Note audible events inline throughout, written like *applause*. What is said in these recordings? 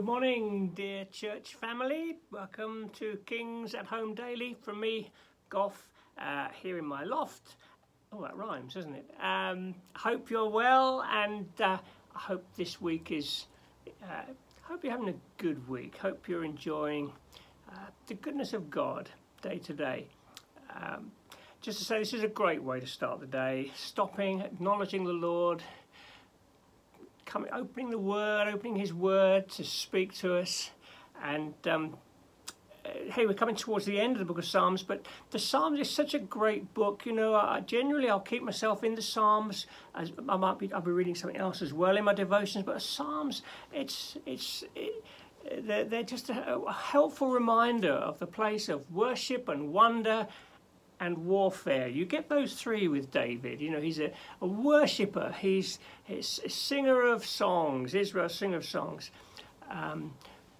Good morning, dear church family. Welcome to Kings at Home Daily from me, Goff, uh, here in my loft. Oh, that rhymes, doesn't it? Um, hope you're well, and uh, I hope this week is. Uh, hope you're having a good week. Hope you're enjoying uh, the goodness of God day to day. Um, just to say, this is a great way to start the day. Stopping, acknowledging the Lord, coming, opening the Word, opening His Word to speak to us. And um, uh, hey, we're coming towards the end of the book of Psalms, but the Psalms is such a great book. You know, I, generally I'll keep myself in the Psalms. As, I might be, I'll be reading something else as well in my devotions, but Psalms, it's it's. It, they're, just a helpful reminder of the place of worship and wonder and warfare. You get those three with David. You know, he's a, a worshipper, he's, he's, a singer of songs, Israel, singer of songs. Um,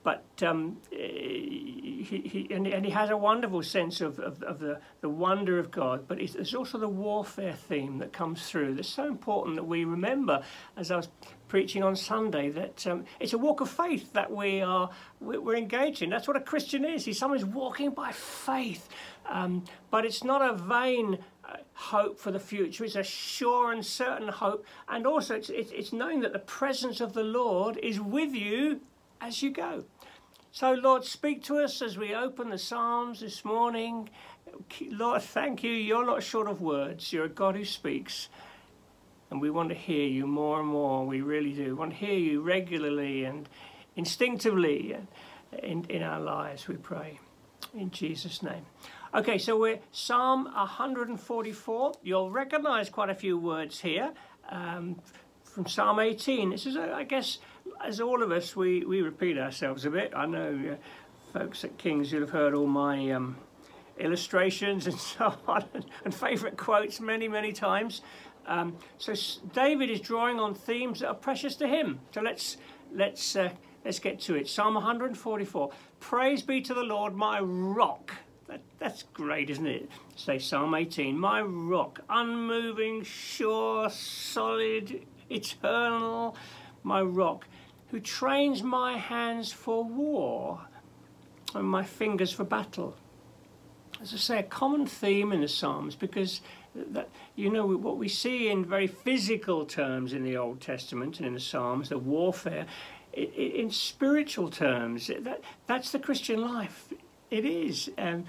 but um, he, he, and, and, he has a wonderful sense of, of, of the, the wonder of God, but there's also the warfare theme that comes through that's so important that we remember, as I was preaching on Sunday, that um, it's a walk of faith that we are we're engaged in. That's what a Christian is. He's someone who's walking by faith, um, but it's not a vain uh, hope for the future. It's a sure and certain hope, and also it's, it's, it's knowing that the presence of the Lord is with you as you go. So, Lord, speak to us as we open the Psalms this morning. Lord, thank you. You're not short of words, you're a God who speaks. And we want to hear you more and more. We really do. We want to hear you regularly and instinctively in, in our lives, we pray. In Jesus' name. Okay, so we're Psalm 144. You'll recognize quite a few words here um, from Psalm 18. This is, I guess, as all of us, we, we repeat ourselves a bit. I know uh, folks at King's, you'll have heard all my um, illustrations and *laughs* so on, and, and favourite quotes many, many times. Um, so David is drawing on themes that are precious to him. So let's let's uh, let's get to it. Psalm 144. Praise be to the Lord, my rock. That, that's great, isn't it? Say Psalm 18. My rock, unmoving, sure, solid, eternal, my rock who trains my hands for war and my fingers for battle. As I say, a common theme in the Psalms because that you know what we see in very physical terms in the Old Testament and in the Psalms, the warfare. In spiritual terms, that that's the Christian life. It is. Um,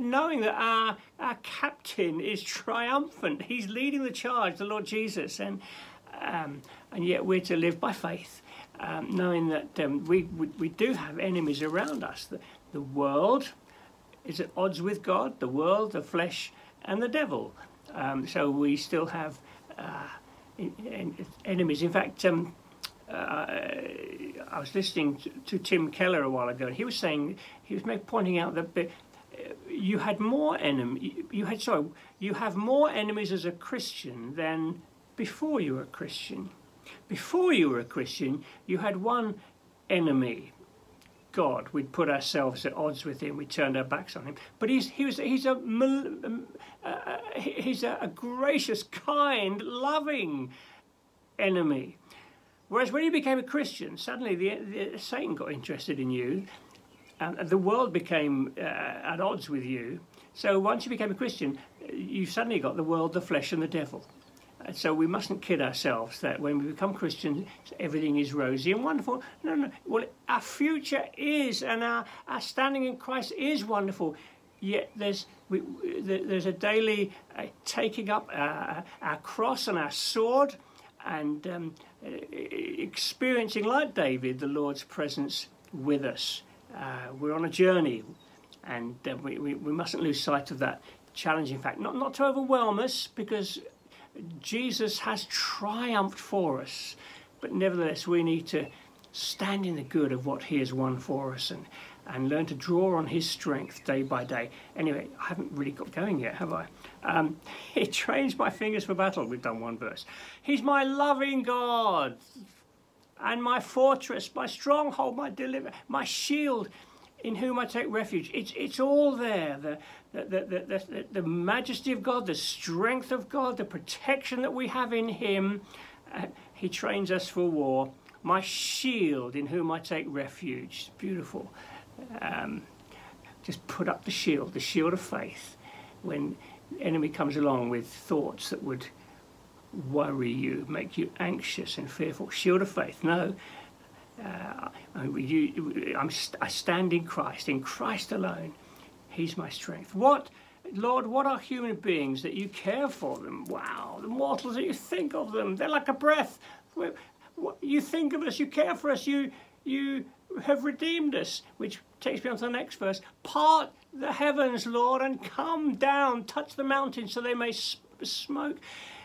knowing that our our captain is triumphant, he's leading the charge, the Lord Jesus, and um, and yet we're to live by faith, um, knowing that um, we, we, we do have enemies around us. The, the world is at odds with God, the world, the flesh, and the devil. Um, so we still have uh, enemies. In fact, um, uh, I was listening to, to, Tim Keller a while ago, and he was saying he was pointing out that uh, you had more enemy. You had sorry, you have more enemies as a Christian than before you were a Christian. Before you were a Christian, you had one enemy, God. We'd put ourselves at odds with him. We turned our backs on him. But he's he was he's a um, uh, uh he's a, a, gracious, kind, loving enemy. Whereas when you became a Christian, suddenly the, the Satan got interested in you, and the world became uh, at odds with you. So once you became a Christian, you suddenly got the world, the flesh, and the devil. So we mustn't kid ourselves that when we become Christians, everything is rosy and wonderful. No, no. Well, our future is, and our, our standing in Christ is wonderful. Yet there's we, there's a daily uh, taking up our, our, cross and our sword, and um, experiencing, like David, the Lord's presence with us. Uh, we're on a journey, and uh, we, we, we mustn't lose sight of that challenging fact. Not not to overwhelm us, because Jesus has triumphed for us, but nevertheless, we need to stand in the good of what He has won for us and, and learn to draw on His strength day by day. Anyway, I haven't really got going yet, have I? Um, *laughs* he trains my fingers for battle. We've done one verse. He's my loving God and my fortress, my stronghold, my deliverer, my shield in whom I take refuge. It's, it's all there. The, the, the, the, the, majesty of God, the strength of God, the protection that we have in Him. Uh, he trains us for war. my shield in whom I take refuge. Beautiful. Um, just put up the shield, the shield of faith, when the enemy comes along with thoughts that would worry you, make you anxious and fearful. Shield of faith. No. Uh, I'm, I stand in Christ, in Christ alone. He's my strength. What, Lord, what are human beings that you care for them? Wow, the mortals that you think of them, they're like a breath. You think of us, you care for us, you, you have redeemed us, which takes me on to the next verse. Part the heavens, Lord, and come down, touch the mountains so they may smoke.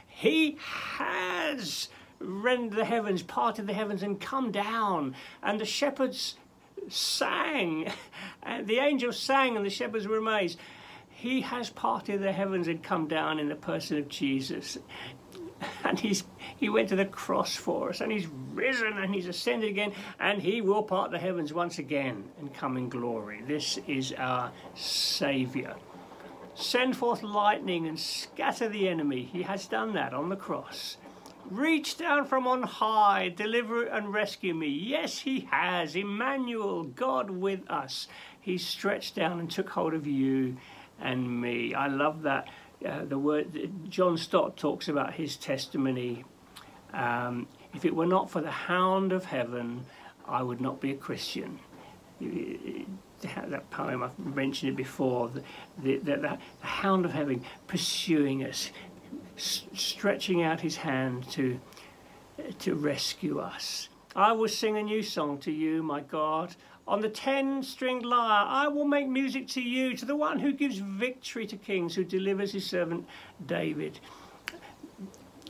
He has rend the heavens, parted the heavens, and come down. And the shepherds sang, *laughs* and the angels sang, and the shepherds were amazed. He has parted the heavens and come down in the person of Jesus. *laughs* And he's he went to the cross for us, and he's risen and he's ascended again, and he will part the heavens once again and come in glory. This is our Saviour. Send forth lightning and scatter the enemy. He has done that on the cross. Reach down from on high, deliver and rescue me. Yes, he has. Emmanuel, God with us. He stretched down and took hold of you and me. I love that. Uh, the word John Stott talks about his testimony. Um, if it were not for the hound of heaven, I would not be a Christian. That poem, I've mentioned it before. The, the, the, the hound of heaven pursuing us, stretching out his hand to, to rescue us. I will sing a new song to you, my God. On the ten stringed lyre, I will make music to you, to the one who gives victory to kings, who delivers his servant David.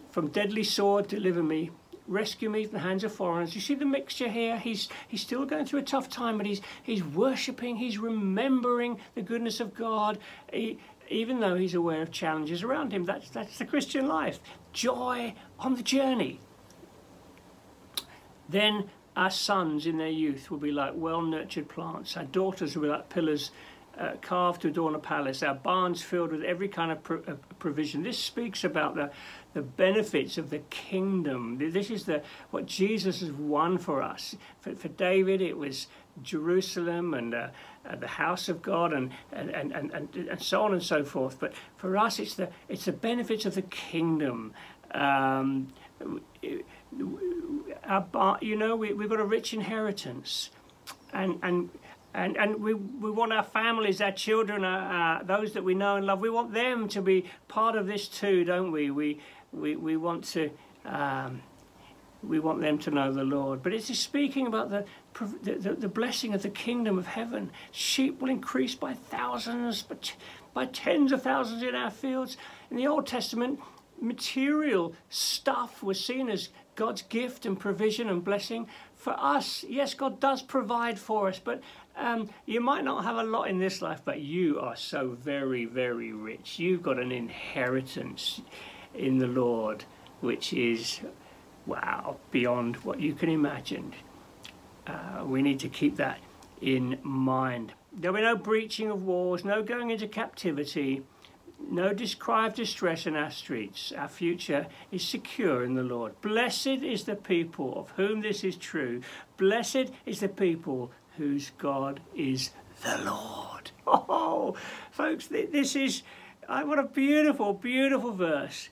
From deadly sword, deliver me. Rescue me from the hands of foreigners. You see the mixture here? He's, he's still going through a tough time, but he's, he's worshipping, he's remembering the goodness of God. He, even though he's aware of challenges around him. That's, that's the Christian life. Joy on the journey. Then our sons in their youth will be like well nurtured plants. Our daughters will be like pillars uh, carved to adorn a palace. Our barns filled with every kind of pro- uh, provision. This speaks about the, the benefits of the kingdom. This is the what Jesus has won for us. For, for David, it was Jerusalem and uh, uh, the house of God and, and, and, and, and so on and so forth. But for us, it's the, it's the benefits of the kingdom. Um, our, you know, we, we've got a rich inheritance. And, and, and, and we, we want our families, our children, our, uh, those that we know and love, we want them to be part of this too, don't we? We, we, we want to... Um, we want them to know the Lord. But it's speaking about the, the, the, blessing of the kingdom of heaven. Sheep will increase by thousands, by tens of thousands in our fields. In the Old Testament, material stuff was seen as God's gift and provision and blessing. For us, yes, God does provide for us, but um, you might not have a lot in this life, but you are so very, very rich. You've got an inheritance in the Lord, which is, wow, beyond what you can imagine. Uh, we need to keep that in mind. There'll be no breaching of walls, no going into captivity, no of distress in our streets. Our future is secure in the Lord. Blessed is the people of whom this is true. Blessed is the people whose God is the Lord. *laughs* Oh, folks, this is uh, what a beautiful, beautiful verse.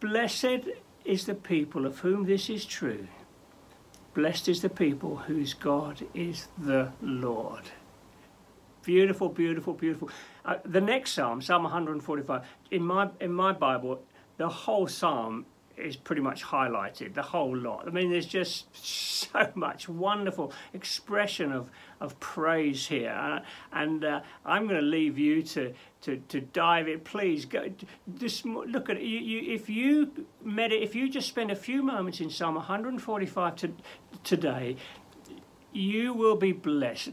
Blessed is the people of whom this is true. Blessed is the people whose God is the Lord. Beautiful, beautiful, beautiful. Uh, the next psalm, Psalm 145, in my in my Bible, the whole psalm is pretty much highlighted, the whole lot. I mean, there's just *laughs* so much wonderful expression of, of praise here. Uh, and uh, I'm going to leave you to, to, to dive in. Please go, just look at it. You, you, if you med- if you just spend a few moments in Psalm 145 to, today, you will be blessed.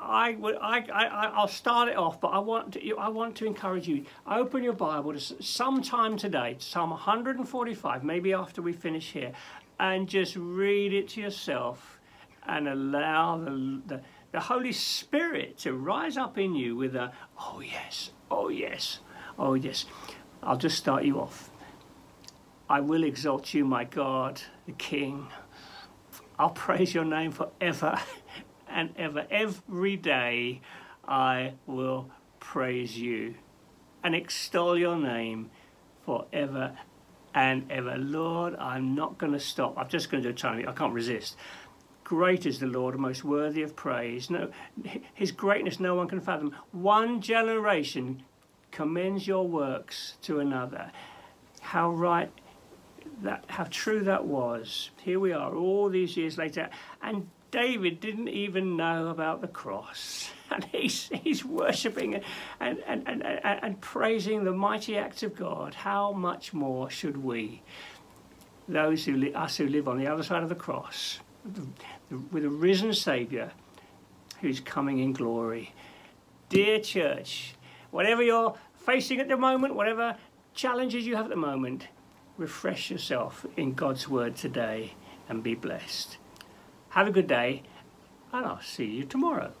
I, would I, I, I'll start it off, but I want to, I want to encourage you. Open your Bible to sometime today, Psalm 145, maybe after we finish here, and just read it to yourself and allow the, the, the Holy Spirit to rise up in you with a, oh yes, oh yes, oh yes. I'll just start you off. I will exalt you, my God, the King. I'll praise your name forever *laughs* and ever. Every day I will praise you and extol your name forever and ever. Lord, I'm not going to stop. I'm just going to do a tiny, I can't resist. Great is the Lord, most worthy of praise. No, his greatness no one can fathom. One generation commends your works to another. How right that how true that was. Here we are all these years later and David didn't even know about the cross. *laughs* And he's, he's worshipping and, and, and, and, and praising the mighty acts of God. How much more should we, those who li- us who live on the other side of the cross, with a risen Saviour who's coming in glory. Dear church, whatever you're facing at the moment, whatever challenges you have at the moment, refresh yourself in God's Word today and be blessed. Have a good day, and I'll see you tomorrow.